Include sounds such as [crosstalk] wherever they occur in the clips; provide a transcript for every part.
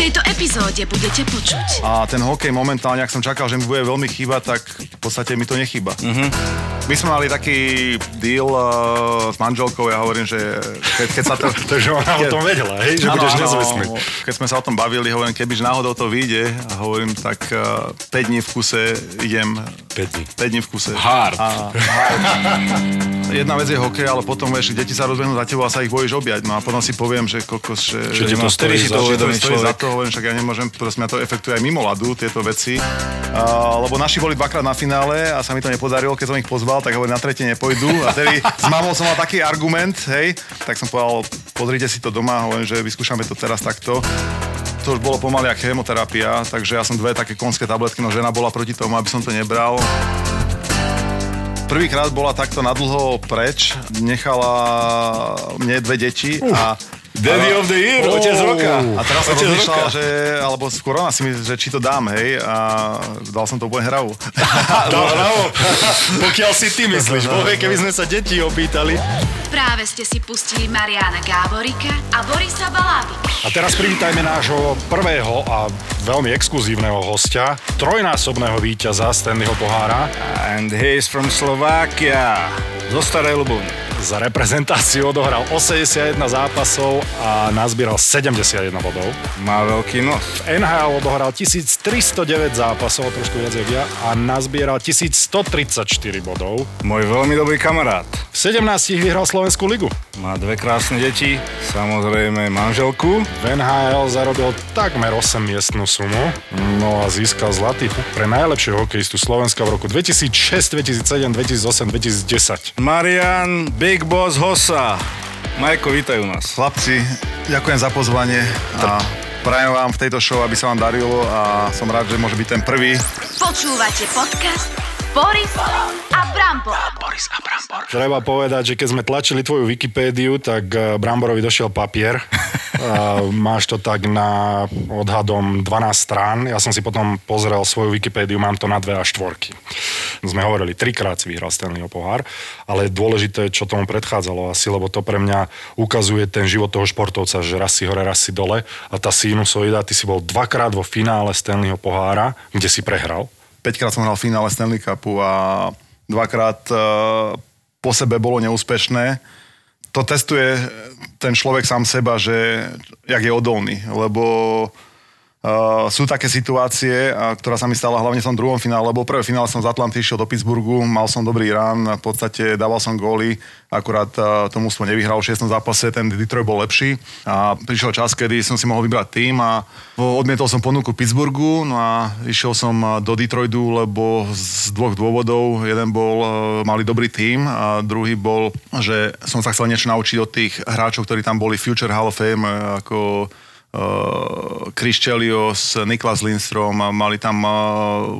tejto epizóde budete počuť. A ten hokej momentálne, ak som čakal, že mi bude veľmi chýbať, tak v podstate mi to nechýba. Mhm. My sme mali taký deal uh, s manželkou, ja hovorím, že keď, keď sa to... [laughs] Takže ona o tom vedela, hej, že budeš nezvestný. Keď sme sa o tom bavili, hovorím, kebyže náhodou to vyjde, a hovorím, tak uh, 5 dní v kuse idem. 5 dní. 5 dní v kuse. Hard. A, hard. Jedna vec je hokej, ale potom vieš, deti sa rozbehnú za tebou a sa ich bojíš objať. No a potom si poviem, že kokos, že... Čo ti to stojí si za- to uvedomí za človek. to, hovorím, však ja nemôžem, proste mňa to efektuje aj mimo ľadu, tieto veci. Uh, lebo naši boli dvakrát na finále a sa mi to nepodarilo, keď som ich pozval, tak hovorím, na tretie nepojdu. A tedy [laughs] s mamou som mal taký argument, hej, tak som povedal, pozrite si to doma, hovorím, že vyskúšame to teraz takto. To už bolo pomaly ako chemoterapia, takže ja som dve také konské tabletky, no žena bola proti tomu, aby som to nebral. Prvýkrát bola takto nadlho preč, nechala mne dve deti a Daddy of the year, otec roka. a teraz som Otec rozmýšľal, roka. že, alebo skôr ona si myslí, že či to dám, hej, a dal som to úplne hravu. [laughs] Dal bravo. [laughs] Pokiaľ si ty myslíš, bohe, keby sme sa deti opýtali. Práve ste si pustili Mariana Gáborika a Borisa Balábika. A teraz privítajme nášho prvého a veľmi exkluzívneho hostia, trojnásobného víťaza Stanleyho pohára. And he is from Slovakia. Zo Starej Ľubovne. Za reprezentáciu odohral 81 zápasov a nazbieral 71 bodov. Má veľký nos. V NHL odohral 1309 zápasov, trošku viac jak ja, a nazbieral 1134 bodov. Môj veľmi dobrý kamarát. V 17 vyhral Slovenskú ligu. Má dve krásne deti, samozrejme manželku. V NHL zarobil takmer 8 miestnú sumu, no a získal zlatý puk pre najlepšieho hokejistu Slovenska v roku 2006, 2007, 2008, 2010. Marian Big Boss Hossa. Majko, vítajú nás. Chlapci, ďakujem za pozvanie a prajem vám v tejto show, aby sa vám darilo a som rád, že môže byť ten prvý. Počúvate podcast Boris a Brambor. Treba povedať, že keď sme tlačili tvoju Wikipédiu, tak eh, Bramborovi došiel papier. A [laughs] máš to tak na odhadom 12 strán. Ja som si potom pozrel svoju Wikipédiu, mám to na dve a štvorky. Sme hovorili, trikrát si vyhral Stanleyho pohár, ale dôležité, čo tomu predchádzalo asi, lebo to pre mňa ukazuje ten život toho športovca, že raz si hore, raz si dole a tá sinusoida, ty si bol dvakrát vo finále Stanleyho pohára, kde si prehral. 5 krát som hral v finále Stanley Cupu a dvakrát uh, po sebe bolo neúspešné. To testuje ten človek sám seba, že jak je odolný, lebo Uh, sú také situácie, a, ktorá sa mi stala hlavne v tom druhom finále, lebo prvé finále som z Atlanty išiel do Pittsburghu, mal som dobrý rán, v podstate dával som góly, akurát uh, to mústvo nevyhral v 6. zápase, ten Detroit bol lepší a prišiel čas, kedy som si mohol vybrať tým a odmietol som ponuku Pittsburghu, no a išiel som uh, do Detroitu, lebo z dvoch dôvodov, jeden bol, uh, mali dobrý tým a druhý bol, že som sa chcel niečo naučiť od tých hráčov, ktorí tam boli Future Hall of Fame, uh, ako Chris Chelios, Niklas Lindstrom, mali tam uh,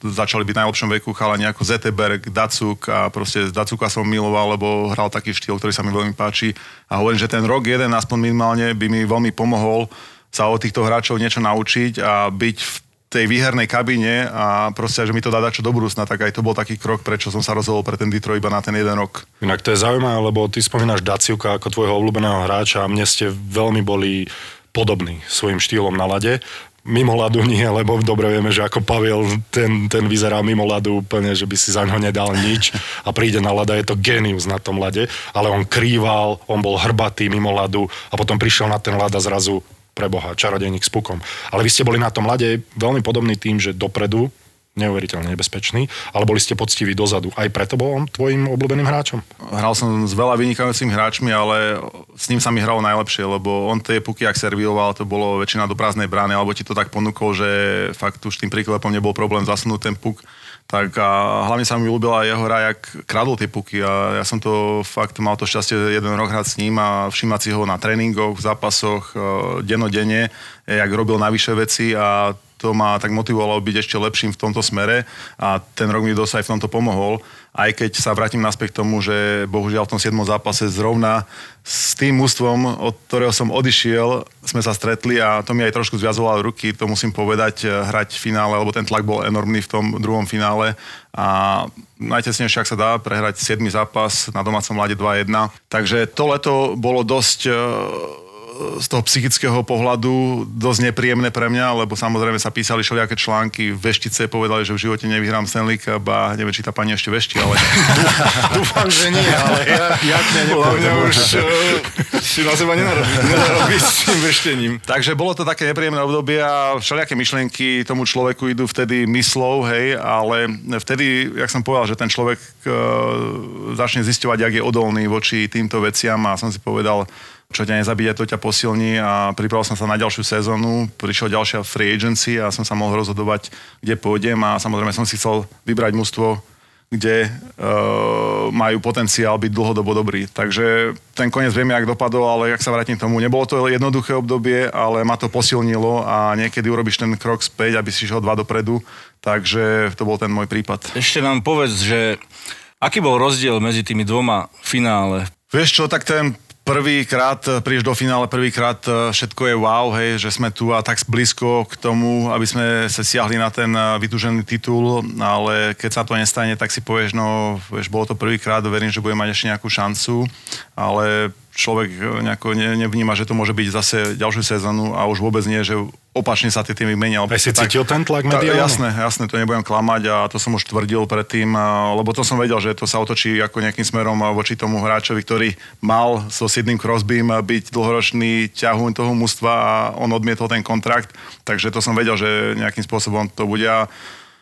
začali byť v najlepšom veku chalani ako Zetterberg, Dacuk a proste Dacuka som miloval, lebo hral taký štýl, ktorý sa mi veľmi páči a hovorím, že ten rok jeden aspoň minimálne by mi veľmi pomohol sa od týchto hráčov niečo naučiť a byť v tej výhernej kabíne a proste, že mi to dá čo do budúcna, tak aj to bol taký krok, prečo som sa rozhodol pre ten Detroit iba na ten jeden rok. Inak to je zaujímavé, lebo ty spomínaš Daciuka ako tvojho obľúbeného hráča a mne ste veľmi boli podobní svojim štýlom na lade. Mimo ľadu nie, lebo dobre vieme, že ako Pavel, ten, ten vyzerá mimo ľadu úplne, že by si za ňo nedal nič a príde na ľada, je to genius na tom lade, ale on krýval, on bol hrbatý mimo ľadu a potom prišiel na ten ľad a zrazu pre Boha, čarodejník s pukom. Ale vy ste boli na tom lade veľmi podobný tým, že dopredu neuveriteľne nebezpečný, ale boli ste poctiví dozadu. Aj preto bol on tvojim obľúbeným hráčom? Hral som s veľa vynikajúcimi hráčmi, ale s ním sa mi hralo najlepšie, lebo on tie puky, ak servíroval, to bolo väčšina do prázdnej brány, alebo ti to tak ponúkol, že fakt už tým príklepom nebol problém zasunúť ten puk. Tak a hlavne sa mi ľúbila jeho hra, jak kradol tie puky a ja som to fakt mal to šťastie jeden rok hrať s ním a všímať si ho na tréningoch, v zápasoch, e, dennodenne, jak robil navyše veci a to ma tak motivovalo byť ešte lepším v tomto smere a ten rok mi dosť aj v tomto pomohol. Aj keď sa vrátim naspäť k tomu, že bohužiaľ v tom 7. zápase zrovna s tým mústvom, od ktorého som odišiel, sme sa stretli a to mi aj trošku zviazovalo ruky, to musím povedať, hrať v finále, lebo ten tlak bol enormný v tom druhom finále a najtesnejšie, ak sa dá, prehrať 7. zápas na domácom mlade 2-1. Takže to leto bolo dosť z toho psychického pohľadu dosť nepríjemné pre mňa, lebo samozrejme sa písali všelijaké články, veštice povedali, že v živote nevyhrám Stanley Cup a neviem, či tá pani ešte vešti, ale... [laughs] Dúfam, že nie, ale [laughs] ja, ja mňa Hlavne už uh, si na seba nenarobí, nenarobí s tým veštením. Takže bolo to také nepríjemné obdobie a všelijaké myšlienky tomu človeku idú vtedy myslou, hej, ale vtedy, jak som povedal, že ten človek uh, začne zisťovať, jak je odolný voči týmto veciam a som si povedal, čo ťa nezabíja, to ťa posilní a pripravil som sa na ďalšiu sezónu, prišiel ďalšia free agency a som sa mohol rozhodovať, kde pôjdem a samozrejme som si chcel vybrať mužstvo, kde uh, majú potenciál byť dlhodobo dobrý. Takže ten koniec vieme, jak dopadol, ale jak sa vrátim k tomu, nebolo to jednoduché obdobie, ale ma to posilnilo a niekedy urobíš ten krok späť, aby si šiel dva dopredu, takže to bol ten môj prípad. Ešte nám povedz, že aký bol rozdiel medzi tými dvoma finále? Vieš čo, tak ten prvýkrát prídeš do finále, prvýkrát e, všetko je wow, hej, že sme tu a tak blízko k tomu, aby sme sa siahli na ten e, vytúžený titul, ale keď sa to nestane, tak si povieš, no, vieš, bolo to prvýkrát, verím, že bude mať ešte nejakú šancu, ale človek nejako ne, nevníma, že to môže byť zase ďalšiu sezónu a už vôbec nie, že opačne sa tie týmy menia. Aj si cítil ten tlak mediálny? Jasné, jasné, to nebudem klamať a to som už tvrdil predtým, lebo to som vedel, že to sa otočí ako nejakým smerom voči tomu hráčovi, ktorý mal so Sidney Crosbym byť dlhoročný ťahuň toho mústva a on odmietol ten kontrakt, takže to som vedel, že nejakým spôsobom to bude. A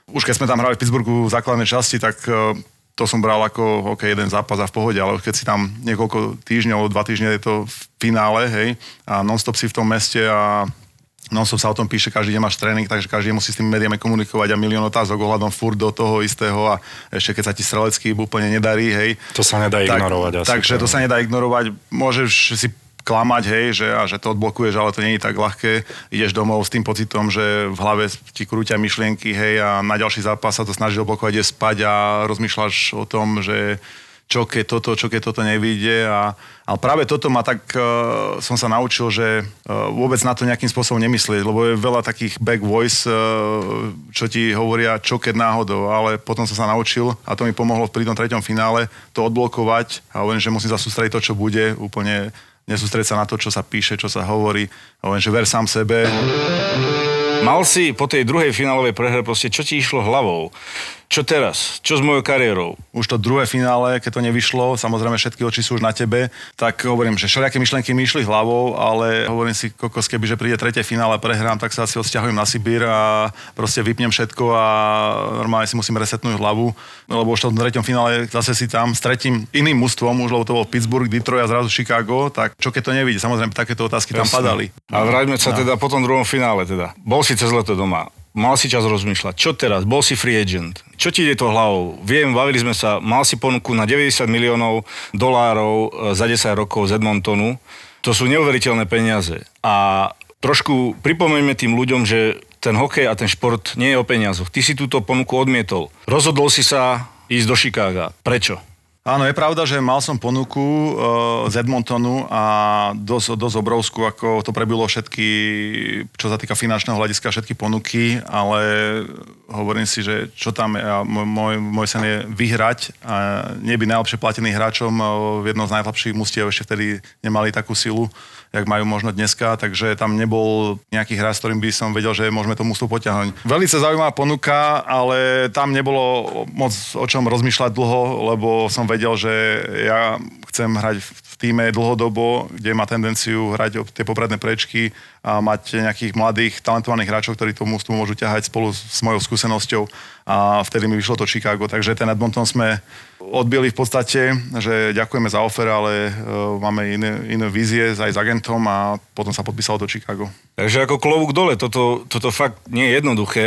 už keď sme tam hrali v Pittsburghu v základnej časti, tak to som bral ako OK, jeden zápas a v pohode, ale keď si tam niekoľko týždňov, dva týždne je to v finále, hej, a non-stop si v tom meste a non-stop sa o tom píše, každý deň máš tréning, takže každý musí s tými médiami komunikovať a milión otázok ohľadom furt do toho istého a ešte keď sa ti strelecký úplne nedarí, hej. To sa nedá tak, ignorovať asi. Takže to sa nedá ignorovať. Môžeš si klamať, hej, že, a že to odblokuješ, ale to nie je tak ľahké. Ideš domov s tým pocitom, že v hlave ti krúťa myšlienky, hej, a na ďalší zápas sa to snažíš odblokovať, ideš spať a rozmýšľaš o tom, že čo keď toto, čo keď toto nevyjde. A, ale práve toto ma tak, uh, som sa naučil, že uh, vôbec na to nejakým spôsobom nemyslieť, lebo je veľa takých back voice, uh, čo ti hovoria, čo keď náhodou, ale potom som sa naučil a to mi pomohlo pri tom treťom finále to odblokovať a hovorím, že musím sa sústrediť to, čo bude, úplne nesústrediť sa na to, čo sa píše, čo sa hovorí, len že ver sám sebe. Mal si po tej druhej finálovej prehre proste, čo ti išlo hlavou? Čo teraz? Čo s mojou kariérou? Už to druhé finále, keď to nevyšlo, samozrejme všetky oči sú už na tebe, tak hovorím, že všelijaké myšlienky mi išli hlavou, ale hovorím si, kokos, keby že príde tretie finále a prehrám, tak sa asi odsťahujem na Sibír a proste vypnem všetko a normálne si musím resetnúť hlavu, lebo už v tom treťom finále zase si tam s tretím iným mústvom, už lebo to bol Pittsburgh, Detroit a zrazu Chicago, tak čo keď to nevidí? Samozrejme, takéto otázky Jasne. tam padali. A vráťme sa no. teda po tom druhom finále teda. Bol si cez leto doma mal si čas rozmýšľať, čo teraz, bol si free agent, čo ti ide to hlavou? Viem, bavili sme sa, mal si ponuku na 90 miliónov dolárov e, za 10 rokov z Edmontonu, to sú neuveriteľné peniaze. A trošku pripomeňme tým ľuďom, že ten hokej a ten šport nie je o peniazoch. Ty si túto ponuku odmietol. Rozhodol si sa ísť do Chicaga. Prečo? Áno, je pravda, že mal som ponuku uh, z Edmontonu a dosť, dosť obrovskú, ako to prebilo všetky, čo sa týka finančného hľadiska, všetky ponuky, ale hovorím si, že čo tam je, môj, môj sen je vyhrať a nebyť najlepšie platený hráčom v jednom z najlepších mustiev, ešte vtedy nemali takú silu jak majú možno dneska, takže tam nebol nejaký hráč, s ktorým by som vedel, že môžeme to mústvo potiahnuť. Veľmi zaujímavá ponuka, ale tam nebolo moc o čom rozmýšľať dlho, lebo som vedel, že ja chcem hrať v týme dlhodobo, kde má tendenciu hrať tie popredné prečky a mať nejakých mladých, talentovaných hráčov, ktorí to mústvo môžu ťahať spolu s mojou skúsenosťou a vtedy mi vyšlo to Chicago. Takže ten Edmonton sme odbili v podstate, že ďakujeme za offer, ale uh, máme iné, iné vízie aj s agentom a potom sa podpísalo do Chicago. Takže ako klobúk dole, toto, toto fakt nie je jednoduché.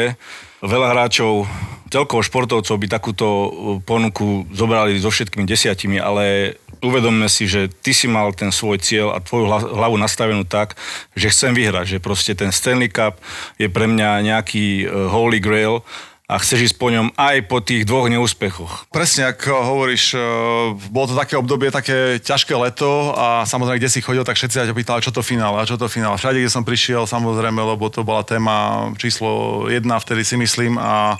Veľa hráčov, celkovo športovcov by takúto ponuku zobrali so všetkými desiatimi, ale uvedomme si, že ty si mal ten svoj cieľ a tvoju hlavu nastavenú tak, že chcem vyhrať, že proste ten Stanley Cup je pre mňa nejaký uh, holy grail a chceš ísť po ňom aj po tých dvoch neúspechoch. Presne, ako hovoríš, e, bolo to také obdobie, také ťažké leto a samozrejme, kde si chodil, tak všetci sa ťa pýtali, čo to finále a čo to finále. Všade, kde som prišiel, samozrejme, lebo to bola téma číslo jedna, vtedy si myslím a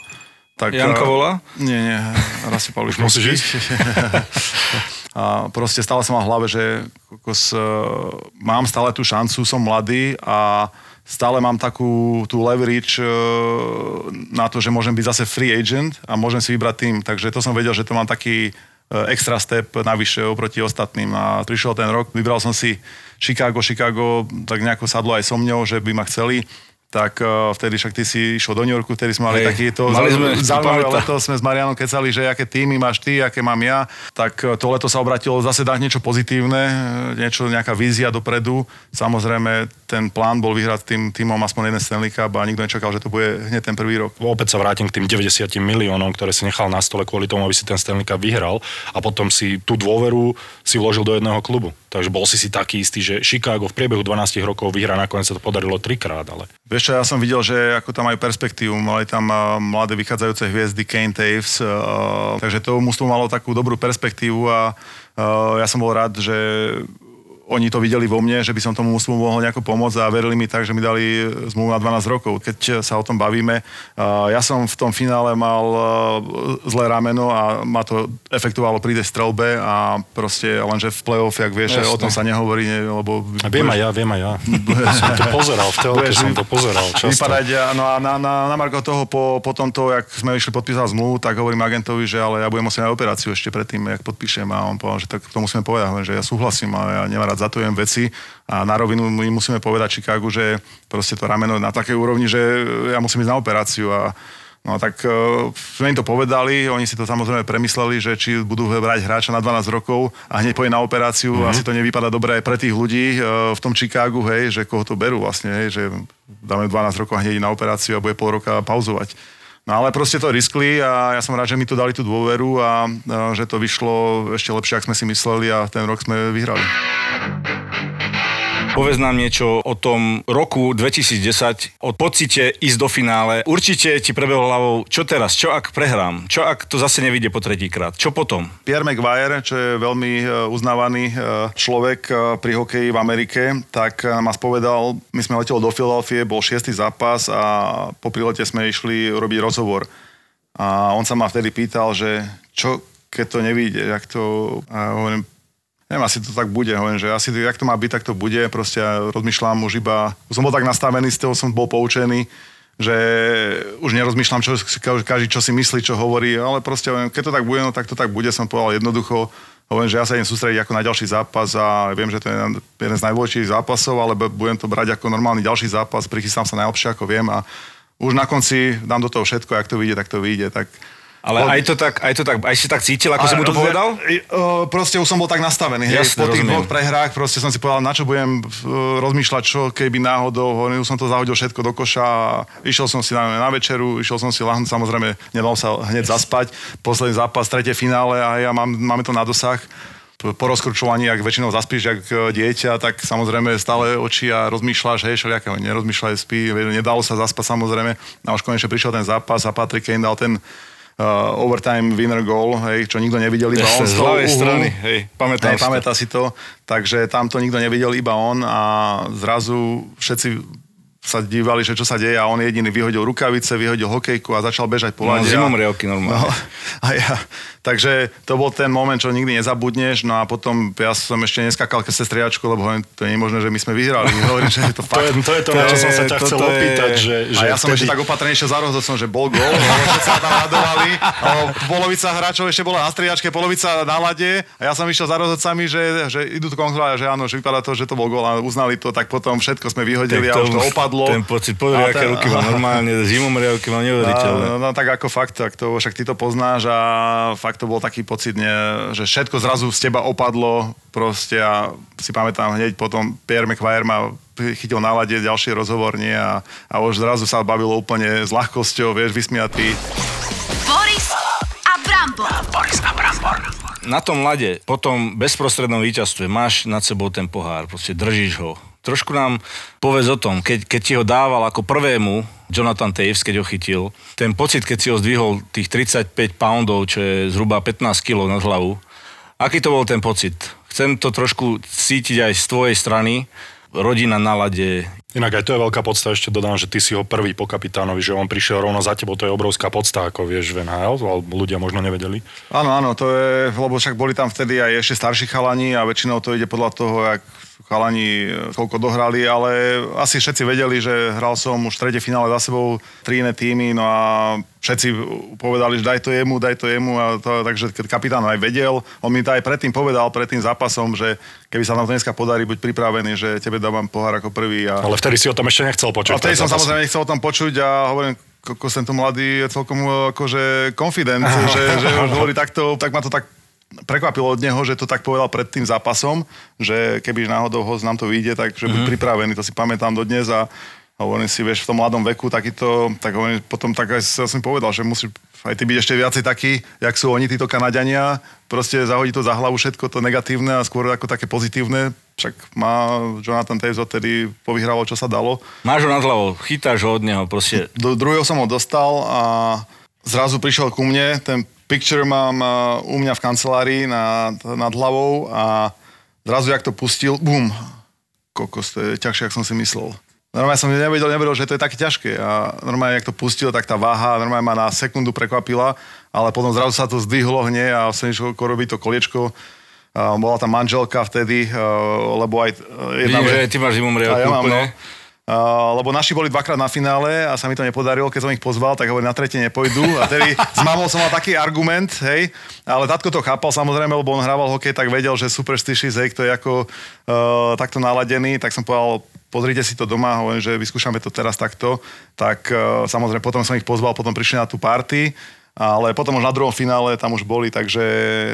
tak, Janko volá? Nie, nie, raz si Pavliš musíš ísť. [laughs] A proste stále som mal v hlave, že kokos, mám stále tú šancu, som mladý a stále mám takú tú leverage uh, na to, že môžem byť zase free agent a môžem si vybrať tým. Takže to som vedel, že to mám taký uh, extra step navyše oproti ostatným. A prišiel ten rok, vybral som si Chicago, Chicago tak nejako sadlo aj so mňou, že by ma chceli tak uh, vtedy však ty si išiel do New Yorku, vtedy sme mali takýto zaujímavé leto, sme s Marianom kecali, že aké týmy máš ty, aké mám ja, tak to leto sa obratilo zase dať niečo pozitívne, niečo, nejaká vízia dopredu. Samozrejme, ten plán bol vyhrať tým týmom aspoň jeden Stanley Cup a nikto nečakal, že to bude hneď ten prvý rok. Opäť sa vrátim k tým 90 miliónom, ktoré si nechal na stole kvôli tomu, aby si ten Stanley Cup vyhral a potom si tú dôveru si vložil do jedného klubu. Takže bol si si taký istý, že Chicago v priebehu 12 rokov vyhrá, nakoniec sa to podarilo trikrát, ale... Vieš čo, ja som videl, že ako tam majú perspektívu, mali tam mladé vychádzajúce hviezdy Kane Taves, takže to mústvo malo takú dobrú perspektívu a ja som bol rád, že oni to videli vo mne, že by som tomu musel mohol nejako pomôcť a verili mi tak, že mi dali zmluvu na 12 rokov. Keď sa o tom bavíme, ja som v tom finále mal zlé rameno a ma to efektovalo pri tej strelbe a proste lenže v play-off, jak vieš, Jasne. o tom sa nehovorí, lebo... A viem aj ja, viem aj [laughs] ja. som to pozeral, v telke som to pozeral často. Vypadať, no a na, na, na Marko toho, po, po tomto, jak sme išli podpísať zmluvu, tak hovorím agentovi, že ale ja budem musieť na operáciu ešte predtým, jak podpíšem a on povedal, že tak to musíme povedať, že ja súhlasím a ja nemám rád zatujem veci a na rovinu my musíme povedať Chicagu, že proste to rameno na takej úrovni, že ja musím ísť na operáciu a No tak uh, sme im to povedali, oni si to samozrejme premysleli, že či budú brať hráča na 12 rokov a hneď pôjde na operáciu, mm-hmm. asi to nevypadá dobre aj pre tých ľudí uh, v tom Chicagu, hej, že koho to berú vlastne, hej, že dáme 12 rokov a hneď na operáciu a bude pol roka pauzovať. No ale proste to riskli a ja som rád, že mi tu dali tú dôveru a, a že to vyšlo ešte lepšie, ako sme si mysleli a ten rok sme vyhrali. Povedz nám niečo o tom roku 2010, o pocite ísť do finále. Určite ti prebehol hlavou, čo teraz, čo ak prehrám, čo ak to zase nevidie po tretíkrát, čo potom? Pierre McGuire, čo je veľmi e, uznávaný e, človek e, pri hokeji v Amerike, tak ma spovedal, my sme leteli do Filadelfie, bol šiestý zápas a po prílete sme išli robiť rozhovor. A on sa ma vtedy pýtal, že čo keď to nevíde, jak to... A hovorím, neviem, asi to tak bude, hovorím, že asi jak to má byť, tak to bude, proste ja rozmýšľam už iba, som bol tak nastavený, z toho som bol poučený, že už nerozmýšľam, čo, každý čo si myslí, čo hovorí, ale proste hovorím, keď to tak bude, no tak to tak bude, som povedal jednoducho, hovorím, že ja sa idem sústrediť ako na ďalší zápas a viem, že to je jeden z najdôležitejších zápasov, ale budem to brať ako normálny ďalší zápas, prichystám sa najlepšie ako viem a už na konci dám do toho všetko, ak to vyjde, tak to vyjde, tak ale od... aj, to tak, aj to tak, aj si tak cítil, ako a, si mu to povedal? Uh, proste už som bol tak nastavený. Jasne, hej, po tých dvoch prehrách proste som si povedal, na čo budem uh, rozmýšľať, čo keby náhodou, hovoril som to zahodil všetko do koša išiel som si na, na večeru, išiel som si lahnúť, samozrejme nedal sa hneď zaspať. Posledný zápas, tretie finále a ja mám, máme to na dosah po rozkručovaní, ak väčšinou zaspíš, jak e, dieťa, tak samozrejme stále oči a rozmýšľaš, hej, všelijakého nerozmýšľaj, spí, nedalo sa zaspať samozrejme. A už konečne prišiel ten zápas a Patrick Kane dal ten uh, overtime winner goal, hej, čo nikto nevidel, iba on z hlavej strany, hej, pamätám hej, si pamätá to. si to. Takže tam to nikto nevidel, iba on a zrazu všetci sa dívali, že čo sa deje a on jediný vyhodil rukavice, vyhodil hokejku a začal bežať po lade. No, riavky normálne. No, a ja, takže to bol ten moment, čo nikdy nezabudneš, no a potom ja som ešte neskakal ke sestriačku, lebo hovorím, to je nemožné, že my sme vyhrali. [laughs] Hovorím, že je to fakt. to, je, to je to, na čo som sa ťa chcel je... opýtať. Že, že a ja som vtedy... ešte tak opatrnejšie za som, že bol gol, lebo sa tam radovali. Polovica hráčov ešte bola na striačke, polovica na lade a ja som išiel za rozhodcami, že, že idú to kontrolovať, že áno, že vypadá to, že to bol gol a uznali to, tak potom všetko sme vyhodili tak a už to opadlo. Ten pocit, pozri, aké ruky mám normálne, zimomriavky mám neuveriteľné. [laughs] No, no, tak ako fakt, tak to, však ty to poznáš a fakt to bol taký pocit, ne, že všetko zrazu z teba opadlo proste a si pamätám hneď potom Pierre McQuire ma chytil na lade ďalší rozhovor nie, a, a už zrazu sa bavilo úplne s ľahkosťou, vieš, vysmiatý. Boris a Brambor. Boris a Brambor. Na tom lade, po tom bezprostrednom víťazstve, máš nad sebou ten pohár, proste držíš ho, Trošku nám povedz o tom, keď, keď ti ho dával ako prvému Jonathan Taves, keď ho chytil, ten pocit, keď si ho zdvihol tých 35 poundov, čo je zhruba 15 kg na hlavu, aký to bol ten pocit? Chcem to trošku cítiť aj z tvojej strany, rodina na lade. Inak aj to je veľká podsta, ešte dodám, že ty si ho prvý po kapitánovi, že on prišiel rovno za tebou, to je obrovská podsta, ako vieš v NHL, alebo ľudia možno nevedeli. Áno, áno, to je, lebo však boli tam vtedy aj ešte starší chalani a väčšinou to ide podľa toho, jak chalani e, koľko dohrali, ale asi všetci vedeli, že hral som už tretie finále za sebou, tri iné týmy, no a všetci povedali, že daj to jemu, daj to jemu, a to, takže kapitán aj vedel, on mi to aj predtým povedal, pred tým zápasom, že keby sa nám to dneska podarí, buď pripravený, že tebe dávam pohár ako prvý. A... Ale vtedy si o tom ešte nechcel počuť. A vtedy som samozrejme nechcel o tom počuť a hovorím, ako sem to mladý je celkom akože confident, že, že [laughs] už hovorí takto, tak ma to tak prekvapilo od neho, že to tak povedal pred tým zápasom, že keby náhodou host nám to vyjde, tak že buď mm-hmm. pripravený, to si pamätám dodnes a hovorím si, vieš, v tom mladom veku takýto, tak hovorím, potom tak aj som povedal, že musíš aj ty byť ešte viacej taký, jak sú oni, títo Kanaďania, proste zahodiť to za hlavu všetko to negatívne a skôr ako také pozitívne. Však má Jonathan Taves odtedy povyhralo, čo sa dalo. Máš ho nad hlavou, chytáš ho od neho, proste. Do druhého som ho dostal a zrazu prišiel ku mne, ten picture mám u mňa v kancelárii na, nad hlavou a zrazu, jak to pustil, bum, kokos, to je ťažšie, ako som si myslel. Normálne som nevedel, nevedel, že to je také ťažké a normálne, jak to pustil, tak tá váha normálne ma na sekundu prekvapila, ale potom zrazu sa to zdvihlo hne a som išiel robiť to koliečko. A bola tam manželka vtedy, lebo aj... Jedna Vidím, že ty máš zimom ja mám, no. Uh, lebo naši boli dvakrát na finále a sa mi to nepodarilo, keď som ich pozval, tak hovorím, na tretie nepojdu. A tedy s mamou som mal taký argument, hej, ale tatko to chápal samozrejme, lebo on hrával hokej, tak vedel, že superstitious, hej, kto je ako uh, takto naladený, tak som povedal, pozrite si to doma, hovorím, že vyskúšame to teraz takto. Tak uh, samozrejme potom som ich pozval, potom prišli na tú party ale potom už na druhom finále tam už boli, takže,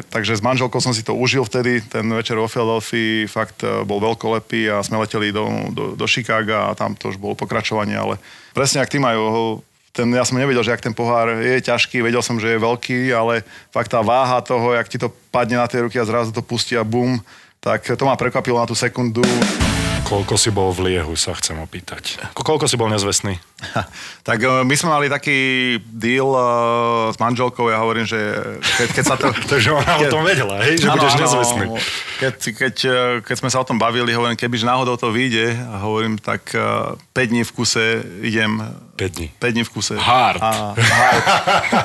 takže s manželkou som si to užil vtedy, ten večer vo Philadelphii fakt e, bol veľkolepý a sme leteli do, do, do Chicaga a tam to už bolo pokračovanie, ale presne ak ty majú, ten, ja som nevedel, že ak ten pohár je ťažký, vedel som, že je veľký, ale fakt tá váha toho, jak ti to padne na tie ruky a zrazu to pustí a bum, tak to ma prekvapilo na tú sekundu. Koľko si bol v Liehu, sa chcem opýtať. Koľko si bol nezvestný? [laughs] tak e, my sme mali taký deal uh, s manželkou, ja hovorím, že keď, keď sa to... [laughs] Takže ona o tom vedela, hej? že ano, budeš nezvestný. Keď, keď, e, keď sme sa o tom bavili, hovorím, kebyže náhodou to vyjde, a hovorím, tak uh, 5 dní v kuse idem 5 dní. 5 dní v kuse. Hard. A, hard.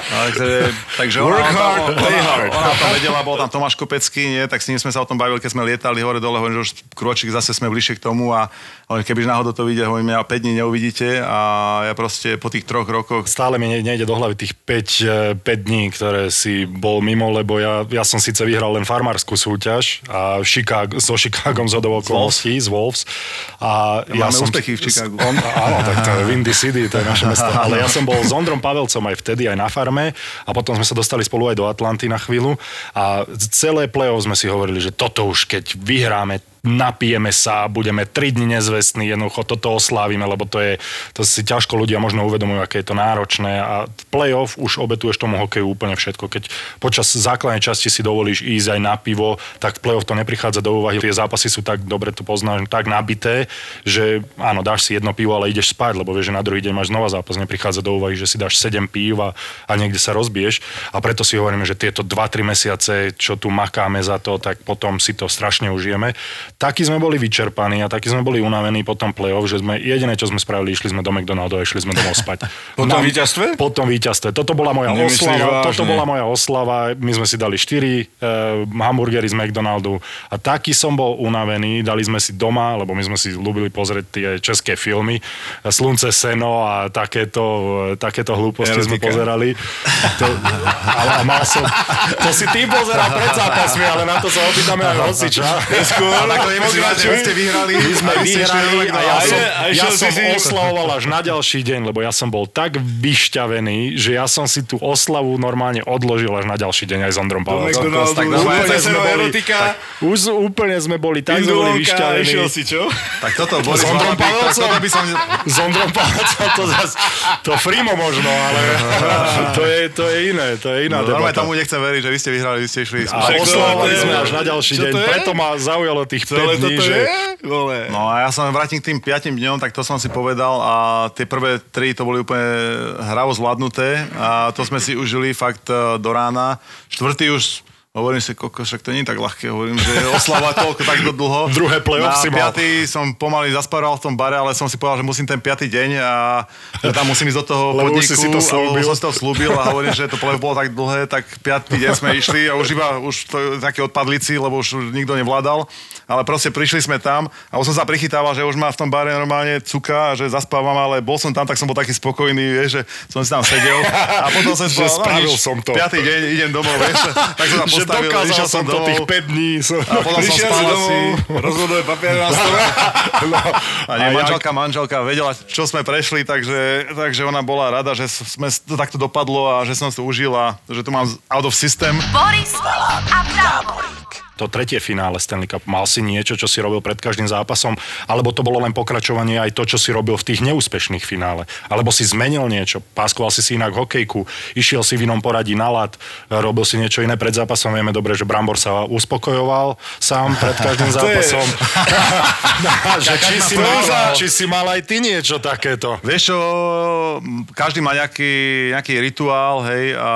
takže, takže Work ona, hard, ona, play hard. Ona, ona to vedela, bol tam Tomáš Kopecký, nie? tak s ním sme sa o tom bavili, keď sme lietali hore dole, hovorím, že už krôčik zase sme bližšie k tomu a hovorím, kebyže náhodou to vyjde, hovorím, ja 5 dní neuvidíte a ja proste po tých troch rokoch... Stále mi nejde do hlavy tých 5, 5 eh, dní, ktoré si bol mimo, lebo ja, ja som síce vyhral len farmárskú súťaž a Chicago, so Chicagom z okolností, z Wolves. A ja, ja som, úspechy v Chicagu. On, áno, tak to je [laughs] Windy City, to je naše mesto. Ale ja som bol s Ondrom Pavelcom aj vtedy, aj na farme a potom sme sa dostali spolu aj do Atlanty na chvíľu a celé play-off sme si hovorili, že toto už keď vyhráme, napijeme sa, budeme 3 dni nezvestní, jednoducho toto oslávime, lebo to je, to si ťažko ľudia možno uvedomujú, aké je to náročné a play-off už obetuješ tomu hokeju úplne všetko. Keď počas základnej časti si dovolíš ísť aj na pivo, tak play-off to neprichádza do úvahy. Tie zápasy sú tak, dobre to poznáš, tak nabité, že áno, dáš si jedno pivo, ale ideš spať, lebo vieš, že na druhý deň máš znova zápas, neprichádza do úvahy, že si dáš 7 pív a, a niekde sa rozbiješ. A preto si hovoríme, že tieto 2-3 mesiace, čo tu makáme za to, tak potom si to strašne užijeme takí sme boli vyčerpaní a takí sme boli unavení po tom play-off, že sme jediné, čo sme spravili, išli sme do McDonaldu a išli sme domov spať. [laughs] po tom víťazstve? Po tom víťazstve. Toto bola moja Nemyslíš oslava. Vážne. Toto bola moja oslava. My sme si dali 4 e, hamburgery z McDonaldu a taký som bol unavený. Dali sme si doma, lebo my sme si ľúbili pozrieť tie české filmy. Slunce, seno a takéto, takéto hlúposti Erotika. sme pozerali. To, ale mal som... To si ty pozeral pred zápasmi, ale na to sa opýtame aj hosiča. Skôr, [laughs] vy ste vyhrali. My sme vyhrali a ja som, ja som oslavoval až na ďalší deň, lebo ja som bol tak vyšťavený, že ja som si tú oslavu normálne odložil až na ďalší deň aj s. Tak úplne sme boli, tak, už úplne sme boli tak sme boli vyšťavení. Si čo? Tak toto boli s Ondrom Pavlom. by som... S Ondrom Pavlom to zas... To Frimo možno, ale [laughs] to je, to je iné, to je iná no, debata. tomu nechcem veriť, že vy ste vyhrali, vy ste išli. A oslavovali sme až na ďalší deň. Preto ma zaujalo tých 5 dní, že... Je? No a ja som vrátim k tým 5 dňom, tak to som si povedal a tie prvé 3 to boli úplne hravo zvládnuté a to sme si užili fakt e, do rána. Štvrtý už Hovorím si, koko, však to nie je tak ľahké. Hovorím, že oslava toľko takto dlho. [laughs] Druhé play-off Na si mal. piatý som pomaly zaspával v tom bare, ale som si povedal, že musím ten piatý deň a že tam musím ísť do toho Lebo podniku. si to slúbil. Lebo som si to slúbil a hovorím, že to play bolo tak dlhé, tak piatý deň sme išli a už iba už to, takí odpadlici, lebo už nikto nevládal. Ale proste prišli sme tam a už som sa prichytával, že už má v tom bare normálne cuka a že zaspávam, ale bol som tam, tak som bol taký spokojný, vieš, že som si tam sedel a potom som si povedal, no spravil som to. Piatý deň idem domov, vieš, tak som postavil, dokázal išiel som to domov. tých 5 dní. Som... A potom som spal si asi. domov, rozhoduje papier na stole. [laughs] No, A nie, a manželka, manželka vedela, čo sme prešli, takže, takže ona bola rada, že sme to takto dopadlo a že som si to užil a že to mám out of system. Boris a Brambor. To tretie finále Stanley Cup. Mal si niečo, čo si robil pred každým zápasom, alebo to bolo len pokračovanie aj to, čo si robil v tých neúspešných finále. Alebo si zmenil niečo, páskoval si si inak hokejku, išiel si v inom poradí na lat, robil si niečo iné pred zápasom. Vieme dobre, že Brambor sa uspokojoval sám pred každým [laughs] zápasom. [laughs] [laughs] že či, si mal, či si mal aj ty niečo takéto. Vieš čo, každý má nejaký, nejaký rituál, hej, a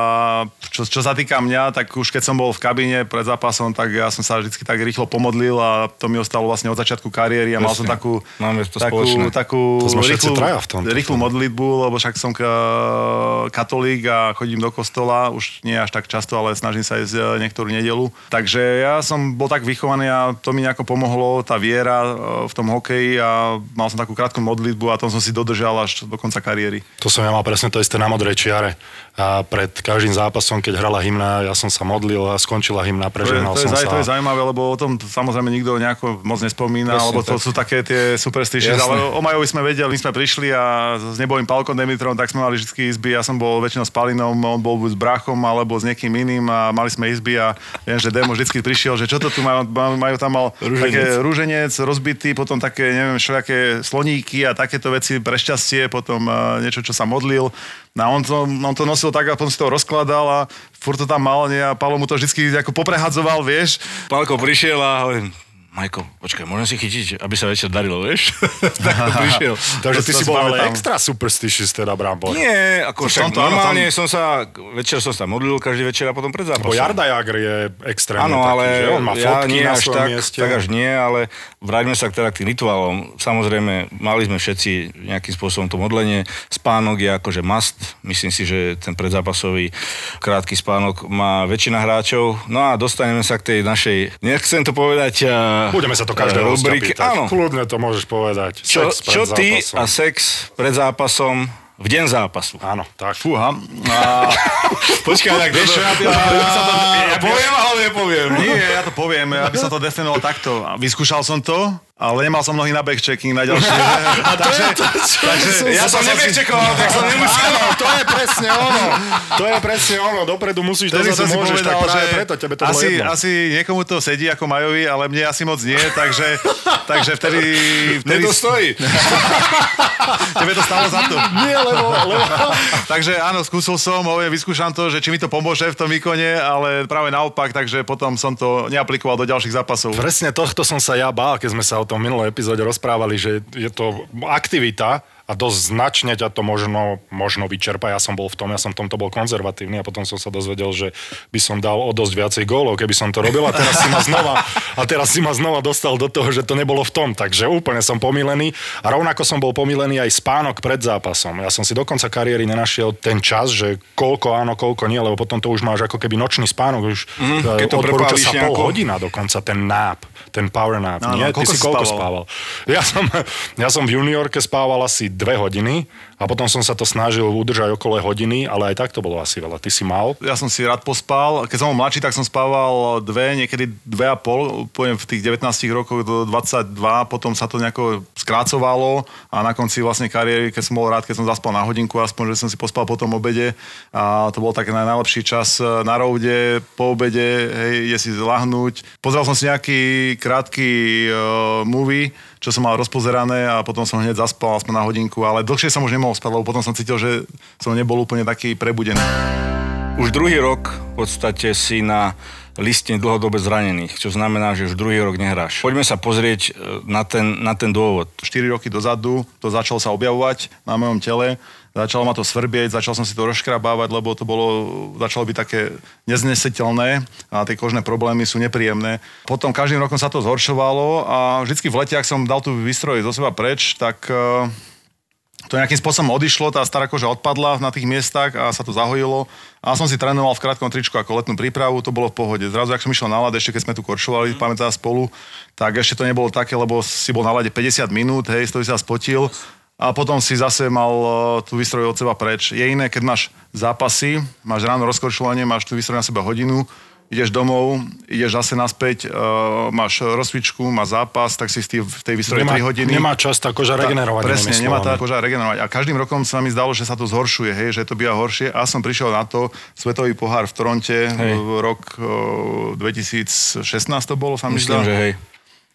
čo, čo sa týka mňa, tak už keď som bol v kabíne pred zápasom, tak ja som sa vždy tak rýchlo pomodlil a to mi ostalo vlastne od začiatku kariéry a mal som takú, Máme to takú, spoločné. takú To rýchlu, v tomto. rýchlu modlitbu, lebo však som ka- katolík a chodím do kostola, už nie až tak často, ale snažím sa ísť e, niektorú nedelu. Takže ja som bol tak vychovaný a to mi nejako pomohlo, tá viera e, v tom hokeji a mal som takú krátku modlitbu a tom som si dodržal až do konca kariéry. To som ja mal presne to isté na modrej čiare. A pred každým zápasom, keď hrala hymna, ja som sa modlil a skončila hymna, To je, prežehnal to, je, som sa. to je zaujímavé, lebo o tom samozrejme nikto nejako moc nespomína, Presne lebo to tak. sú také tie superstitions, Jasné. ale o Majovi sme vedeli, my sme prišli a s nebojím Palkom Demitrom, tak sme mali vždy izby, ja som bol väčšinou s Palinom, on bol buď s bráchom alebo s niekým iným a mali sme izby a viem, že Demo vždy prišiel, že čo to tu majú, majú, tam mal Rúženec. také rúženec rozbitý, potom také, neviem, všelijaké sloníky a takéto veci pre šťastie, potom uh, niečo, čo sa modlil. No on to, on to nosil tak a potom si to rozkladal a furt to tam mal nie, a Palo mu to vždy ako poprehadzoval, vieš. Pálko prišiel a hovorím, Majko, počkaj, môžem si chytiť, aby sa večer darilo, vieš? [laughs] tak to prišiel. Takže ty si bol ale extra superstitious teda, Brambor. Nie, ako však som to- áno, normálne som sa, večer som sa modlil každý večer a potom pred zápasom. Bo Jarda Jagr je extrémne Áno, taký, ale že on má ja fotky nie na až svojom tak, mieste. tak až nie, ale vráťme sa k teda k tým rituálom. Samozrejme, mali sme všetci nejakým spôsobom to modlenie. Spánok je akože must. Myslím si, že ten predzápasový krátky spánok má väčšina hráčov. No a dostaneme sa k tej našej, nechcem to povedať, a- Budeme sa to každého rubrike. pýtať. Áno, Kľudne to môžeš povedať. čo, Sex čo ty zápasom. a sex pred zápasom v deň zápasu? Áno, tak. Fúha. A, [laughs] Počkaj, tak vieš [laughs] ja, ja, poviem, ale nepoviem. Nie, ja to poviem, ja by som to definoval takto. Vyskúšal som to, ale nemal som nohy na backchecking na ďalšie. [laughs] A [laughs] takže, takže Ja som nebackcheckoval, tak som nemusel. Áno, to je presne ono. [laughs] To je presne ono. Dopredu musíš, dozadu som môžeš, tak povedal, že práve preto tebe to asi, jedno. asi niekomu to sedí ako Majovi, ale mne asi moc nie, takže, takže vtedy... Mne vtedy to stojí. Tebe to stalo za to. Nie, lebo, lebo... Takže áno, skúsil som, hovorím, vyskúšam to, že či mi to pomôže v tom výkone, ale práve naopak, takže potom som to neaplikoval do ďalších zápasov. Presne tohto som sa ja bál, keď sme sa o tom minulej epizóde rozprávali, že je to aktivita a dosť značne ťa to možno, možno vyčerpa. Ja som bol v tom, ja som v tomto bol konzervatívny a potom som sa dozvedel, že by som dal o dosť viacej gólov, keby som to robil a teraz si ma znova, a teraz si ma znova dostal do toho, že to nebolo v tom. Takže úplne som pomílený a rovnako som bol pomílený aj spánok pred zápasom. Ja som si do konca kariéry nenašiel ten čas, že koľko áno, koľko nie, lebo potom to už máš ako keby nočný spánok, už mm, keď to odporúča sa pol nejako. hodina dokonca, ten nap, ten power nap. Áno, nie? Ty koľko si si koľko spával? spával? Ja som, ja som v juniorke spával asi dve hodiny a potom som sa to snažil udržať okolo hodiny, ale aj tak to bolo asi veľa. Ty si mal? Ja som si rád pospal. Keď som bol mladší, tak som spával dve, niekedy dve a pol, poviem v tých 19 rokoch do 22, potom sa to nejako skrácovalo a na konci vlastne kariéry, keď som bol rád, keď som zaspal na hodinku, aspoň, že som si pospal po tom obede a to bol taký najlepší čas eh, na roude, po obede, hej, je si lahnúť. Pozrel som si nejaký krátky uh, movie, čo som mal rozpozerané a potom som hneď zaspal aspoň na hodinku, ale dlhšie som už nemohol spať, lebo potom som cítil, že som nebol úplne taký prebudený. Už druhý rok v podstate si na listine dlhodobe zranených, čo znamená, že už druhý rok nehráš. Poďme sa pozrieť e, na ten, na ten dôvod. 4 roky dozadu to začalo sa objavovať na mojom tele začalo ma to svrbieť, začal som si to rozškrabávať, lebo to bolo, začalo byť také neznesiteľné a tie kožné problémy sú nepríjemné. Potom každým rokom sa to zhoršovalo a vždycky v lete, ak som dal tú výstroj zo seba preč, tak uh, to nejakým spôsobom odišlo, tá stará koža odpadla na tých miestach a sa to zahojilo. A som si trénoval v krátkom tričku ako letnú prípravu, to bolo v pohode. Zrazu, ak som išiel na lade, ešte keď sme tu koršovali, mm. pamätá spolu, tak ešte to nebolo také, lebo si bol na lade 50 minút, hej, to by sa spotil a potom si zase mal uh, tú výstroj od seba preč. Je iné, keď máš zápasy, máš ráno rozkorčovanie, máš tú výstroj na seba hodinu, ideš domov, ideš zase naspäť, uh, máš rozcvičku, máš zápas, tak si v tej výstroji 3 hodiny. Nemá čas tá koža regenerovať. Ta, presne, nemá tá koža regenerovať. A každým rokom sa mi zdalo, že sa to zhoršuje, hej, že to býva horšie. A som prišiel na to, Svetový pohár v Toronte, hej. v rok uh, 2016 to bolo, sa mi Myslím, že hej.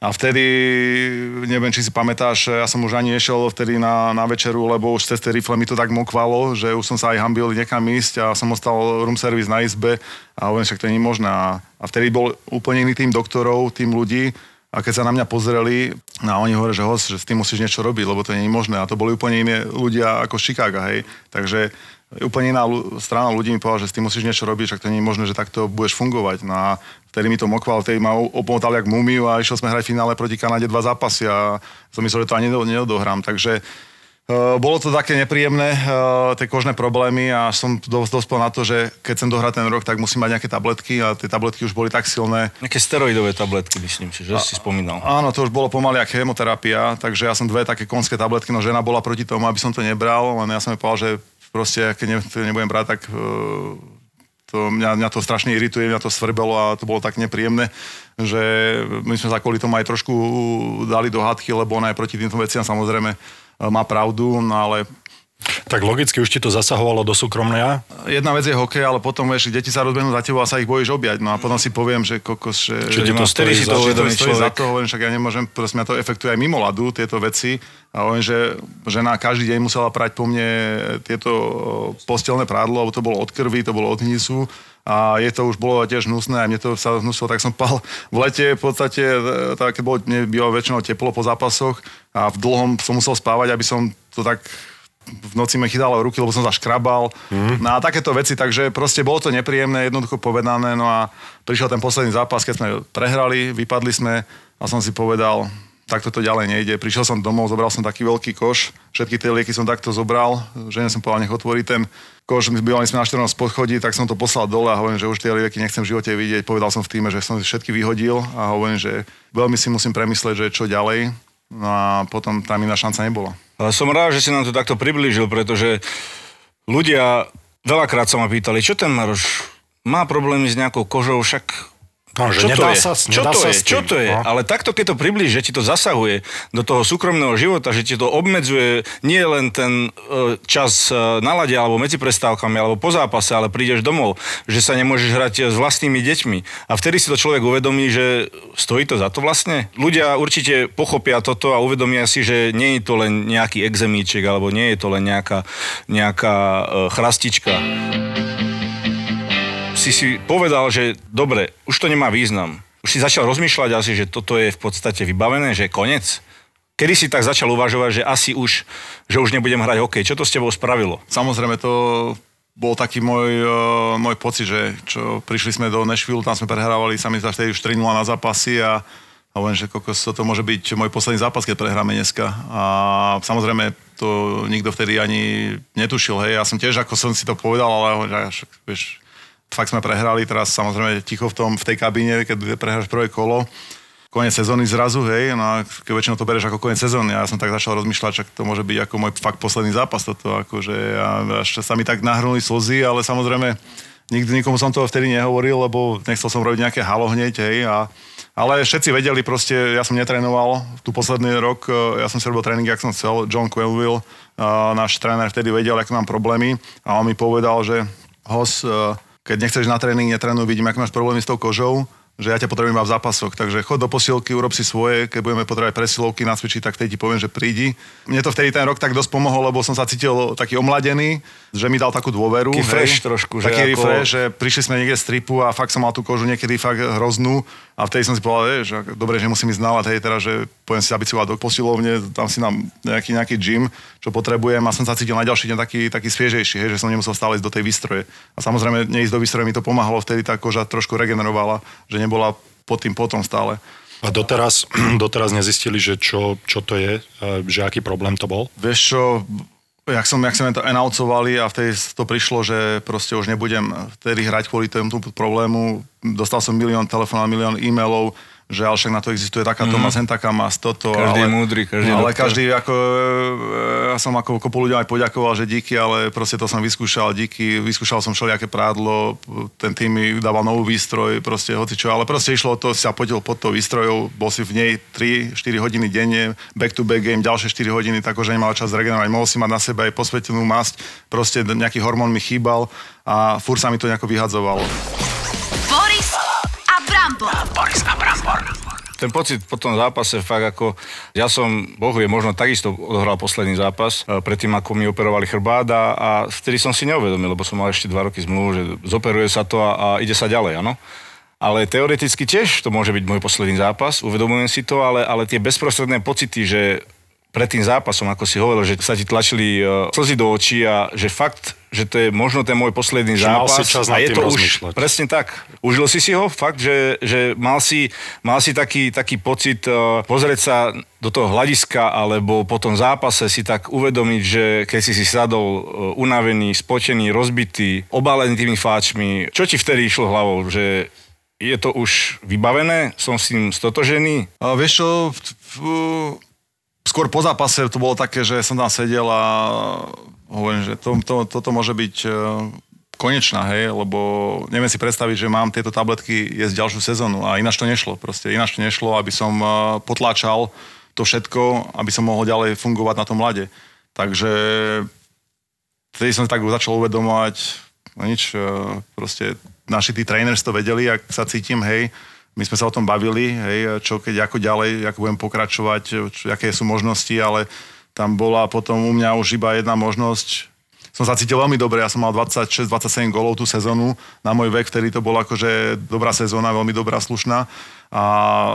A vtedy, neviem, či si pamätáš, ja som už ani nešiel vtedy na, na večeru, lebo už cez tie rifle mi to tak mokvalo, že už som sa aj hambil niekam ísť a som ostal room service na izbe a hovorím, však to nie je možné. A, vtedy bol úplne iný tým doktorov, tým ľudí, a keď sa na mňa pozreli, no a oni hovoria, že host, že s tým musíš niečo robiť, lebo to nie je možné. A to boli úplne iní ľudia ako z Chicago, hej. Takže úplne iná strana ľudí mi povedala, že s tým musíš niečo robiť, však to nie je možné, že takto budeš fungovať. No a vtedy mi to mokval, vtedy ma opomotal jak mumiu a išiel sme hrať finále proti Kanade dva zápasy a som myslel, že to ani neodohrám. Takže uh, bolo to také nepríjemné, uh, tie kožné problémy a som dospel na to, že keď chcem dohrať ten rok, tak musím mať nejaké tabletky a tie tabletky už boli tak silné. Nejaké steroidové tabletky, myslím si, že a, si spomínal. Áno, to už bolo pomaly ako chemoterapia, takže ja som dve také konské tabletky, no žena bola proti tomu, aby som to nebral, len ja som jej povedal, že proste, keď ne, to nebudem brať, tak uh, to, mňa, mňa to strašne irituje, mňa to svrbelo a to bolo tak nepríjemné, že my sme sa kvôli tomu aj trošku dali do hádky, lebo ona je proti týmto veciam samozrejme má pravdu, no ale tak logicky už ti to zasahovalo do súkromia? Jedna vec je hokej, ale potom vieš, deti sa rozbehnú za tebou a sa ich bojíš objať. No a potom si poviem, že kokos, že... Ti to stojí si to uvedomí človek? Za to, hovorím, však ja nemôžem, proste mňa to efektuje aj mimo ladu, tieto veci. A hovorím, že žena každý deň musela prať po mne tieto postelné prádlo, lebo to bolo od krvi, to bolo od hnisu a je to už bolo tiež hnusné a mne to sa hnusilo, tak som pal v lete v podstate, e, tak bolo, bývalo väčšinou teplo po zápasoch a v dlhom som musel spávať, aby som to tak v noci mi chytalo ruky, lebo som zaškrabal. Mm. No a takéto veci, takže proste bolo to nepríjemné, jednoducho povedané. No a prišiel ten posledný zápas, keď sme prehrali, vypadli sme a som si povedal, takto to ďalej nejde. Prišiel som domov, zobral som taký veľký koš, všetky tie lieky som takto zobral, žene som povedal, nech otvorí ten koš, my bývali sme na 14 podchodí, tak som to poslal dole a hovorím, že už tie lieky nechcem v živote vidieť. Povedal som v týme, že som všetky vyhodil a hovorím, že veľmi si musím premyslieť, že čo ďalej. No a potom tam iná šanca nebola. Som rád, že si nám to takto priblížil, pretože ľudia veľakrát sa ma pýtali, čo ten Maroš má problémy s nejakou kožou, však No, že čo nedá to je? Sa, čo nedá to sa je? Čo to je? No. Ale takto, keď to približ, že ti to zasahuje do toho súkromného života, že ti to obmedzuje nie len ten e, čas e, na lade alebo medzi prestávkami alebo po zápase, ale prídeš domov, že sa nemôžeš hrať s vlastnými deťmi. A vtedy si to človek uvedomí, že stojí to za to vlastne. Ľudia určite pochopia toto a uvedomia si, že nie je to len nejaký exemíček alebo nie je to len nejaká, nejaká e, chrastička si si povedal, že dobre, už to nemá význam. Už si začal rozmýšľať asi, že toto je v podstate vybavené, že koniec? Kedy si tak začal uvažovať, že asi už, že už nebudem hrať hokej? Čo to s tebou spravilo? Samozrejme, to bol taký môj, uh, môj pocit, že čo prišli sme do Nashville, tam sme prehrávali sami za vtedy už 3 na zápasy a a že kokos, to môže byť môj posledný zápas, keď prehráme dneska. A samozrejme, to nikto vtedy ani netušil, hej. Ja som tiež, ako som si to povedal, ale že vieš, fakt sme prehrali, teraz samozrejme ticho v, tom, v tej kabíne, keď prehráš prvé kolo, koniec sezóny zrazu, hej, no a keď väčšinou to bereš ako koniec sezóny, ja som tak začal rozmýšľať, že to môže byť ako môj fakt posledný zápas toto, akože a až sa mi tak nahrnuli slzy, ale samozrejme nikdy nikomu som to vtedy nehovoril, lebo nechcel som robiť nejaké halo hneď, hej, a, ale všetci vedeli proste, ja som netrénoval tu posledný rok, ja som si robil tréning, jak som chcel, John Quellville, náš tréner vtedy vedel, aké mám problémy a on mi povedal, že Hos, keď nechceš na tréning, netrénuj, vidím, ak máš problémy s tou kožou, že ja ťa potrebujem iba v zápasoch. Takže chod do posilky, urob si svoje, keď budeme potrebovať presilovky nacvičiť, tak vtedy ti poviem, že prídi. Mne to vtedy ten rok tak dosť pomohol, lebo som sa cítil taký omladený, že mi dal takú dôveru. Taký fresh trošku, že Taký ako- refresh, že prišli sme niekde z tripu a fakt som mal tú kožu niekedy fakt hroznú a vtedy som si povedal, že dobre, že musím ísť nalať, hej, teraz, že poviem si zabicovať do posilovne, tam si nám nejaký, nejaký gym, čo potrebujem a som sa cítil na ďalší deň taký, taký sviežejší, hej, že som nemusel stále ísť do tej výstroje. A samozrejme, neísť do výstroje mi to pomáhalo, vtedy tá koža trošku regenerovala, že nebola pod tým potom stále. A doteraz, [clears throat] doteraz nezistili, že čo, čo to je, že aký problém to bol? Vieš čo, jak som, jak sme to announcovali a vtedy to prišlo, že proste už nebudem vtedy hrať kvôli tomu problému. Dostal som milión telefónov, milión e-mailov, že ale však na to existuje takáto mm. masť, taká masť, toto. Každý ale, je múdry, každý je Ale doktor. každý, ako, e, ja som ako kopu ľuďom aj poďakoval, že díky, ale proste to som vyskúšal, díky, vyskúšal som všelijaké prádlo, ten tým mi dával novú výstroj, proste hoci čo, ale proste išlo o to, si sa podil pod tou výstrojou, bol si v nej 3-4 hodiny denne, back to back game, ďalšie 4 hodiny, tak že nemal čas regenerovať, mohol si mať na sebe aj posvetenú masť, proste nejaký hormón mi chýbal a fur sa mi to nejako vyhadzovalo. Boris a Brambor. Ten pocit po tom zápase fakt ako, ja som, Bohu je možno takisto odohral posledný zápas, e, predtým ako mi operovali chrbát a, a vtedy som si neuvedomil, lebo som mal ešte dva roky zmluvu, že zoperuje sa to a, a ide sa ďalej, áno. Ale teoreticky tiež to môže byť môj posledný zápas, uvedomujem si to, ale, ale tie bezprostredné pocity, že pred tým zápasom, ako si hovoril, že sa ti tlačili uh, slzy do očí a že fakt, že to je možno ten môj posledný Že mal zápas si čas a je to už presne tak. Užil si si ho? Fakt, že, že mal, si, mal si taký, taký pocit uh, pozrieť sa do toho hľadiska alebo po tom zápase si tak uvedomiť, že keď si si sadol uh, unavený, spočený, rozbitý, obalený tými fáčmi, čo ti vtedy išlo hlavou? Že je to už vybavené? Som s tým stotožený? A vieš čo, f- f- skôr po zápase to bolo také, že som tam sedel a hovorím, že to, to, toto môže byť e, konečná, hej, lebo neviem si predstaviť, že mám tieto tabletky jesť ďalšiu sezónu a ináč to nešlo, proste ináč to nešlo, aby som e, potláčal to všetko, aby som mohol ďalej fungovať na tom mlade. Takže vtedy som tak začal uvedomovať, no nič, e, proste naši tí trainers to vedeli, ak sa cítim, hej, my sme sa o tom bavili, hej, čo keď, ako ďalej, ako budem pokračovať, čo, aké sú možnosti, ale tam bola potom u mňa už iba jedna možnosť. Som sa cítil veľmi dobre, ja som mal 26-27 golov tú sezónu, na môj vek, vtedy to bola akože dobrá sezóna, veľmi dobrá, slušná a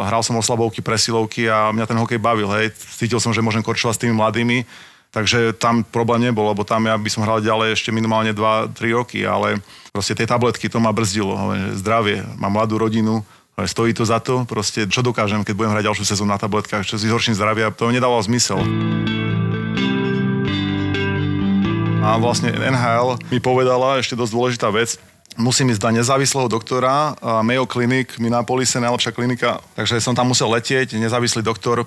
hral som oslabovky, presilovky a mňa ten hokej bavil, hej. Cítil som, že môžem korčovať s tými mladými, takže tam problém nebol, lebo tam ja by som hral ďalej ešte minimálne 2-3 roky, ale proste tie tabletky to ma brzdilo, zdravie, mám mladú rodinu, stojí to za to, proste čo dokážem, keď budem hrať ďalšiu sezónu na tabletkách, čo si zhorším zdravia, to nedávalo zmysel. A vlastne NHL mi povedala ešte dosť dôležitá vec, musím ísť na nezávislého doktora, Mayo Clinic, Minneapolis je najlepšia klinika, takže som tam musel letieť, nezávislý doktor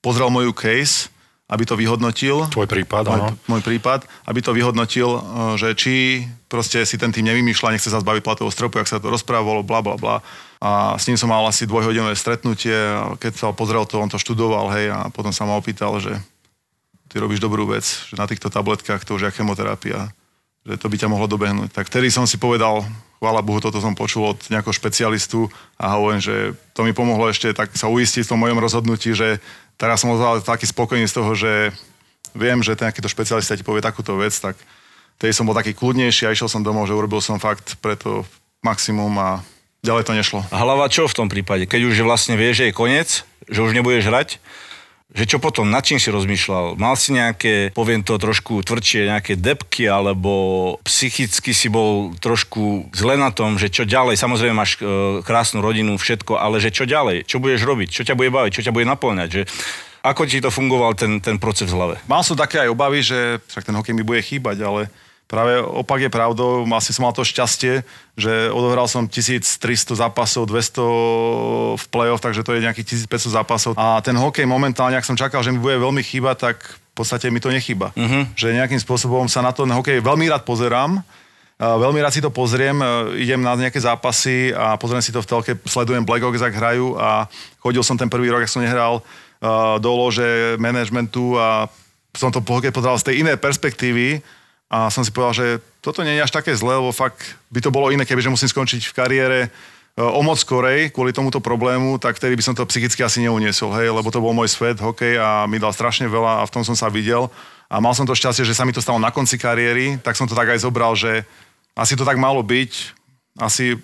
pozrel moju case, aby to vyhodnotil. Tvoj prípad, áno. Môj, môj prípad, aby to vyhodnotil, e, že či proste si ten tým nevymýšľa, nechce sa zbaviť platového stropu, jak sa to rozprávalo, bla bla bla. A s ním som mal asi dvojhodinové stretnutie, keď sa pozrel to, on to študoval, hej, a potom sa ma opýtal, že ty robíš dobrú vec, že na týchto tabletkách to už je chemoterapia, že to by ťa mohlo dobehnúť. Tak vtedy som si povedal, chvála Bohu, toto som počul od nejakého špecialistu a hovorím, že to mi pomohlo ešte tak sa uistiť v tom mojom rozhodnutí, že teraz som ozval taký spokojný z toho, že viem, že ten takýto špecialista ti povie takúto vec, tak vtedy som bol taký kľudnejší a išiel som domov, že urobil som fakt preto maximum a ďalej to nešlo. A hlava čo v tom prípade? Keď už vlastne vieš, že je koniec, že už nebudeš hrať, že čo potom, nad čím si rozmýšľal? Mal si nejaké, poviem to trošku tvrdšie, nejaké depky, alebo psychicky si bol trošku zle na tom, že čo ďalej? Samozrejme máš e, krásnu rodinu, všetko, ale že čo ďalej? Čo budeš robiť? Čo ťa bude baviť? Čo ťa bude naplňať? Že, ako ti to fungoval ten, ten proces v hlave? Mal som také aj obavy, že však ten hokej mi bude chýbať, ale práve opak je pravdou. Vlastne som mal to šťastie, že odohral som 1300 zápasov, 200 v play-off, takže to je nejakých 1500 zápasov. A ten hokej momentálne, ak som čakal, že mi bude veľmi chýbať, tak v podstate mi to nechýba. Uh-huh. Že nejakým spôsobom sa na to hokej veľmi rád pozerám, Veľmi rád si to pozriem, e, idem na nejaké zápasy a pozriem si to v telke, sledujem Blackhawks, ak hrajú a chodil som ten prvý rok, ak som nehral uh, do lože managementu a som to po hokej pozeral z tej inej perspektívy a som si povedal, že toto nie je až také zlé, lebo fakt by to bolo iné, kebyže musím skončiť v kariére o moc skorej kvôli tomuto problému, tak vtedy by som to psychicky asi neuniesol, hej, lebo to bol môj svet, hokej a mi dal strašne veľa a v tom som sa videl. A mal som to šťastie, že sa mi to stalo na konci kariéry, tak som to tak aj zobral, že asi to tak malo byť. Asi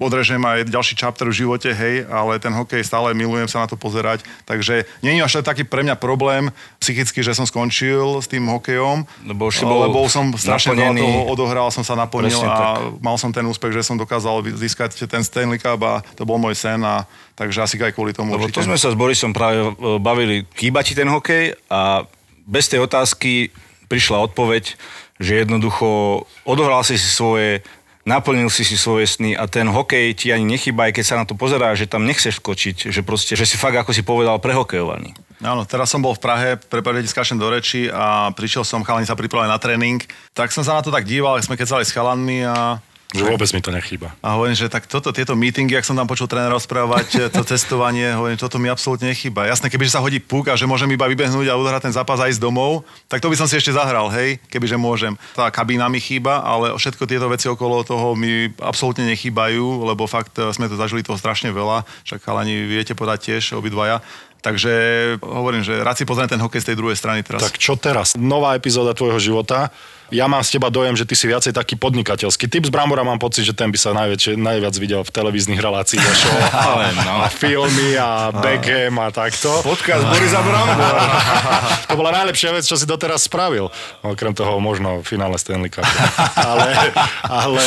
odrežem aj ďalší chapter v živote, hej, ale ten hokej stále milujem sa na to pozerať. Takže nie je až taký pre mňa problém psychicky, že som skončil s tým hokejom, Lebo už bol lebo som strašne veľa toho odohral, som sa naplnil Presne a tak. mal som ten úspech, že som dokázal získať ten Stanley Cup a to bol môj sen a takže asi aj kvôli tomu Lebo určite. to sme sa s Borisom práve e, bavili, chýba ti ten hokej a bez tej otázky prišla odpoveď, že jednoducho odohral si svoje, naplnil si si svoje sny a ten hokej ti ani nechýba, aj keď sa na to pozerá, že tam nechceš skočiť, že proste, že si fakt, ako si povedal, prehokejovaný. Áno, teraz som bol v Prahe, prepáčte, ti skáčem do reči a prišiel som, chalani sa pripravili na tréning, tak som sa na to tak díval, sme kecali s chalanmi a Že vôbec mi to nechýba. A hovorím, že tak toto, tieto meetingy, ak som tam počul trénera rozprávať, to cestovanie, hovorím, toto mi absolútne nechýba. Jasné, kebyže sa hodí puk a že môžem iba vybehnúť a odohrať ten zápas a ísť domov, tak to by som si ešte zahral, hej, kebyže môžem. Tá kabína mi chýba, ale všetko tieto veci okolo toho mi absolútne nechýbajú, lebo fakt e, sme to zažili toho strašne veľa, však chalani viete podať tiež obidvaja. Takže hovorím, že rád si pozriem ten hokej z tej druhej strany teraz. Tak čo teraz? Nová epizóda tvojho života. Ja mám z teba dojem, že ty si viacej taký podnikateľský. Typ z Brambora mám pocit, že ten by sa najväčšie, najviac videl v televíznych reláciách a show. [laughs] Ale no. A filmy a Beckham a takto. Podcast Borisa Brambora. [laughs] To bola najlepšia vec, čo si doteraz spravil. Okrem toho možno finále Stanley Cup. Ale, ale...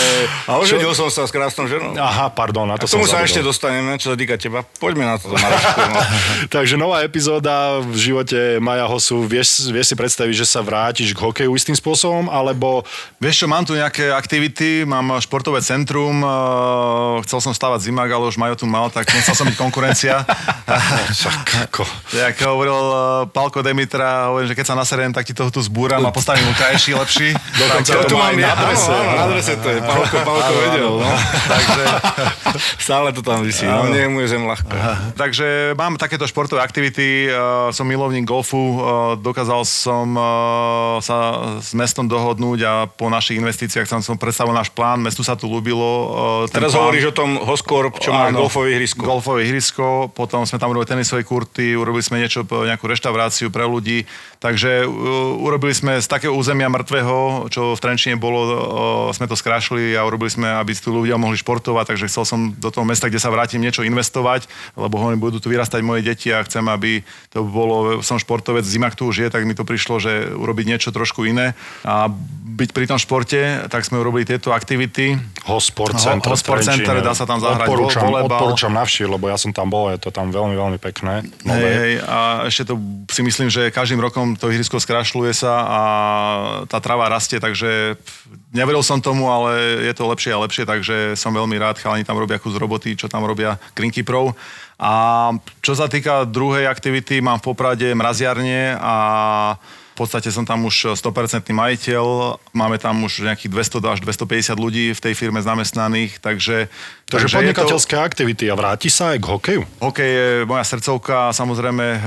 A oženil som sa s krásnou ženou. Aha, pardon, na to K tomu sa ešte dostaneme, čo sa týka teba. Poďme na to, Marošku. No. [laughs] Takže nová epizóda v živote Maja Hosu. Vieš, vieš si predstaviť, že sa vrátiš k hokeju istým spôsobom, alebo Vieš čo, mám tu nejaké aktivity, mám športové centrum, eh, chcel som stavať zimák, ale už Majo tu mal, tak nechcel som byť konkurencia. [laughs] však ako... Jak hovoril eh, Palko Demitra, hovorím, že keď sa naserem, tak ti toho tu zbúram a postavím ukajší lepší. [laughs] Dokonca Tak, to tu má mám na adrese. áno, áno, na adrese to je. Pálko, Pálko vedel. No. [laughs] takže, Stále to tam vysí. No, je zem ľahká. takže mám takéto športové aktivity, eh, som milovník golfu, dokázal som sa s mestom dohodnúť a po našich investíciách som, som predstavil náš plán, mestu sa tu ľúbilo. ten Teraz plán. hovoríš o tom Hoskorp, čo má golfové ihrisko. Golfové ihrisko, potom sme tam robili tenisové kurty, urobili sme niečo, nejakú reštauráciu pre ľudí, takže uh, urobili sme z takého územia mŕtvého, čo v Trenčine bolo, uh, sme to skrášli a urobili sme, aby tu ľudia mohli športovať, takže chcel som do toho mesta, kde sa vrátim, niečo investovať, lebo hovorím, budú tu vyrastať moje deti a chcem, aby to bolo, som športovec, zima tu už je, tak mi to prišlo, že urobiť niečo trošku iné a byť pri tom športe, tak sme urobili tieto aktivity. Hosport Ho- Center. Hosport v Trenčíne. Center, dá sa tam zahrať odporúčam, vo- volejbal. Odporúčam navštíviť, lebo ja som tam bol, je to tam veľmi, veľmi pekné. Hej, hej, a ešte to si myslím, že každým rokom to ihrisko skrašľuje sa a tá trava rastie, takže neveril som tomu, ale je to lepšie a lepšie, takže som veľmi rád, chalani tam robia kus roboty, čo tam robia Greenkeeperov. A čo sa týka druhej aktivity, mám v Poprade mraziarne a v podstate som tam už 100% majiteľ, máme tam už nejakých 200 až 250 ľudí v tej firme zamestnaných, takže... Takže to- podnikateľské aktivity a vráti sa aj k hokeju? Hokej je moja srdcovka, samozrejme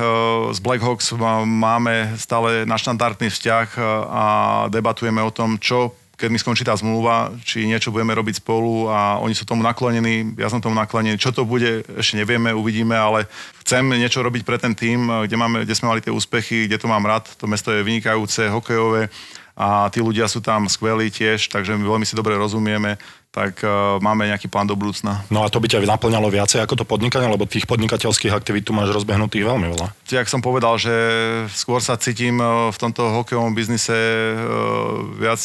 z Blackhawks má- máme stále naštandardný vzťah eh, a debatujeme o tom, čo keď mi skončí tá zmluva, či niečo budeme robiť spolu a oni sú tomu naklonení, ja som tomu naklonený. Čo to bude, ešte nevieme, uvidíme, ale chcem niečo robiť pre ten tým, kde, máme, kde sme mali tie úspechy, kde to mám rád. To mesto je vynikajúce, hokejové a tí ľudia sú tam skvelí tiež, takže my veľmi si dobre rozumieme, tak uh, máme nejaký plán do budúcna. No a to by ťa naplňalo viacej ako to podnikanie, lebo tých podnikateľských aktivít tu máš rozbehnutých veľmi veľa. Jak som povedal, že skôr sa cítim eh, v tomto hokejovom biznise eh, viac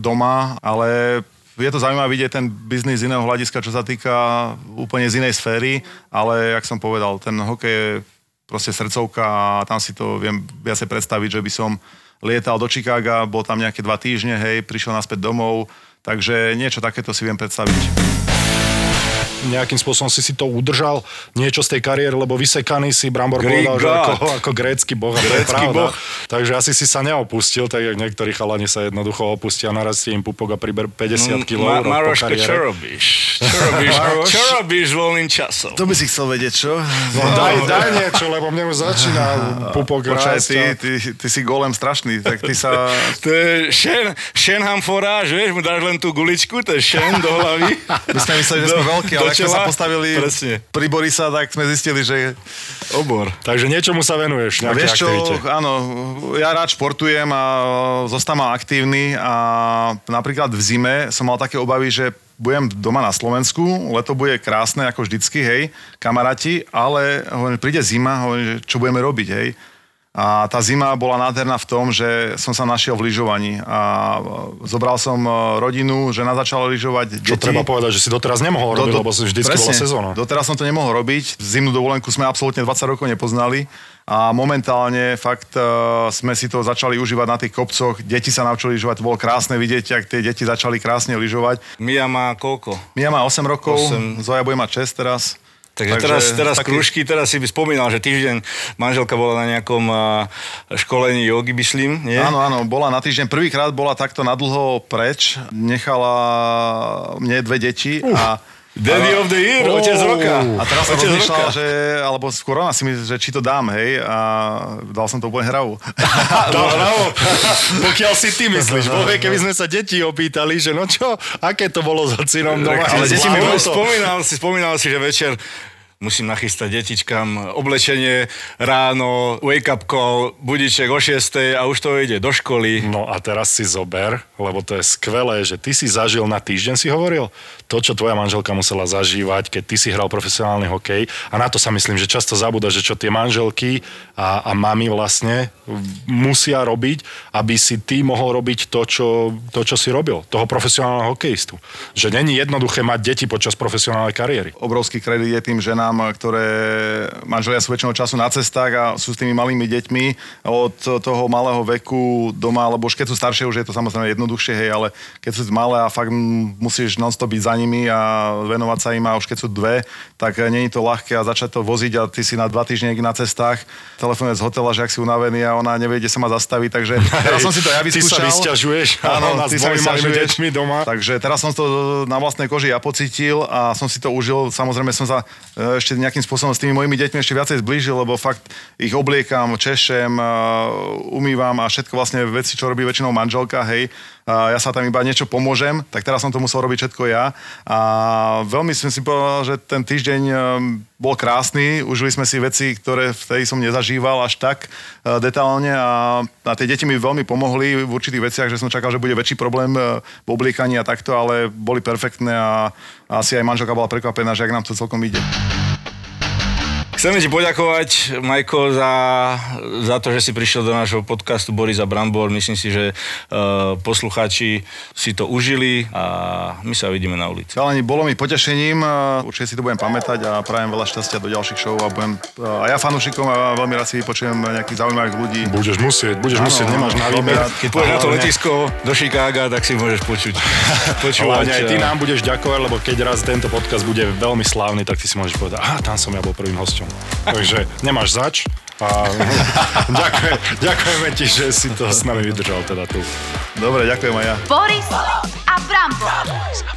doma, ale je to zaujímavé vidieť ten biznis z iného hľadiska, čo sa týka úplne z inej sféry, ale jak som povedal, ten hokej je proste srdcovka a tam si to viem viacej predstaviť, že by som lietal do Chicaga, bol tam nejaké dva týždne, hej, prišiel naspäť domov, takže niečo takéto si viem predstaviť. Nejakým spôsobom si si to udržal, niečo z tej kariéry, lebo vysekaný si, Brambor Greek povedal, že God. ako, ako grécky boh, a to je pravda. boh. Takže asi si sa neopustil, tak jak niektorí chalani sa jednoducho opustia, narastie im pupok a priber 50 kg Ma- rok po čo robíš? Čo robíš, [laughs] čo robíš voľným časom? To by si chcel vedieť, čo? No, daj, daj niečo, lebo mne už začína [laughs] pupok Počkaj, ty, ty, ty, si golem strašný, tak ty sa... [laughs] To je Shen, Shenham foráž, vieš, mu dáš len tú guličku, to je Shen do hlavy. My sme mysleli, že sme veľkí, ale sme sa postavili Presne. pri Borisa, tak sme zistili, že Obor. Takže niečomu sa venuješ, nejaké Vieš čo, aktivite. áno, ja rád športujem a zostávam aktívny a napríklad v zime som mal také obavy, že budem doma na Slovensku, leto bude krásne ako vždycky, hej, kamaráti, ale hovorím, príde zima, hovorím, že čo budeme robiť, hej. A tá zima bola nádherná v tom, že som sa našiel v lyžovaní a zobral som e, rodinu, žena začala lyžovať, Čo deti. treba povedať, že si doteraz nemohol robiť, lebo si vždycky bola sezóna. Doteraz som to nemohol robiť. Zimnú dovolenku sme absolútne 20 rokov nepoznali a momentálne fakt uh, sme si to začali užívať na tých kopcoch. Deti sa naučili lyžovať, to bolo krásne vidieť, ak tie deti začali krásne lyžovať. Mia má koľko? Mia má 8 rokov, Osem. Zoja bude mať 6 teraz. Takže, teraz, teraz taký... krúžky, teraz si by spomínal, že týždeň manželka bola na nejakom školení jogy, myslím, nie? Áno, áno, bola na týždeň. Prvýkrát bola takto nadlho preč. Nechala mne dve deti a Daddy of the year, Oh. otec roka. A teraz som Otec rozmýšľal, roka. že, alebo skôr ona si myslí, že či to dám, hej, a dal som to úplne hravu. [laughs] No, bravo. [laughs] Pokiaľ si ty myslíš, bo hej, keby sme sa deti opýtali, že no čo, aké to bolo za cinom doma. Ale deti mi spomínal si, spomínal si, že večer musím nachystať detičkám oblečenie ráno, wake up call, budiček o 6 a už to ide do školy. No a teraz si zober, lebo to je skvelé, že ty si zažil na týždeň, si hovoril, to, čo tvoja manželka musela zažívať, keď ty si hral profesionálny hokej. A na to sa myslím, že často zabúda, že čo tie manželky a, a mami vlastne musia robiť, aby si ty mohol robiť to čo, to, čo si robil, toho profesionálneho hokejistu. Že není jednoduché mať deti počas profesionálnej kariéry. Obrovský kredit je tým ženám, ktoré manželia sú väčšinou času na cestách a sú s tými malými deťmi od toho malého veku doma, lebo už keď sú staršie, už je to samozrejme jednoduchšie, hej, ale keď sú malé a fakt musíš non-stop byť za nimi a venovať sa im a už keď sú dve, tak není to ľahké a začať to voziť a ty si na dva týždne na cestách, telefonuje z hotela, že ak si unavený a ona nevie, kde sa má zastaviť, takže [laughs] teraz som si to ja Ty sa vyskúšal. vysťažuješ, áno, ty sa deťmi doma. Takže teraz som to na vlastnej koži ja pocítil a som si to užil. Samozrejme som sa e, ešte nejakým spôsobom s tými mojimi deťmi ešte viacej zblížil, lebo fakt ich obliekam, češem, e, umývam a všetko vlastne veci, čo robí väčšinou manželka, hej. Ja sa tam iba niečo pomôžem, tak teraz som to musel robiť všetko ja. A veľmi som si povedal, že ten týždeň e, bol krásny, užili sme si veci, ktoré vtedy som nezažíval až tak e, detálne a, a tie deti mi veľmi pomohli v určitých veciach, že som čakal, že bude väčší problém v obliekaní a takto, ale boli perfektné a asi aj manželka bola prekvapená, že ak nám to celkom ide. Chceme ti poďakovať, Majko, za, za to, že si prišiel do nášho podcastu Boris a Brambor. Myslím si, že uh, poslucháči si to užili a my sa vidíme na ulici. Chalani, bolo mi potešením, e, určite si to budem pamätať a prajem veľa šťastia do ďalších show a budem e, a ja fanúšikom a veľmi rád si vypočujem nejakých zaujímavých ľudí. Budeš musieť, budeš Áno, musieť, nemáš na výber. Keď pôjdeš na to letisko do Chicaga, tak si môžeš počuť. [laughs] počúvať. Hlavne aj ty nám budeš ďakovať, lebo keď raz tento podcast bude veľmi slávny, tak ty si môžeš povedať, aha, tam som ja bol prvým hosťom. Takže nemáš zač. A [laughs] ďakujem, ďakujeme ti, že si to s nami vydržal teda tu. Dobre, ďakujem aj ja. Boris a Brambo. Boris a Brambo.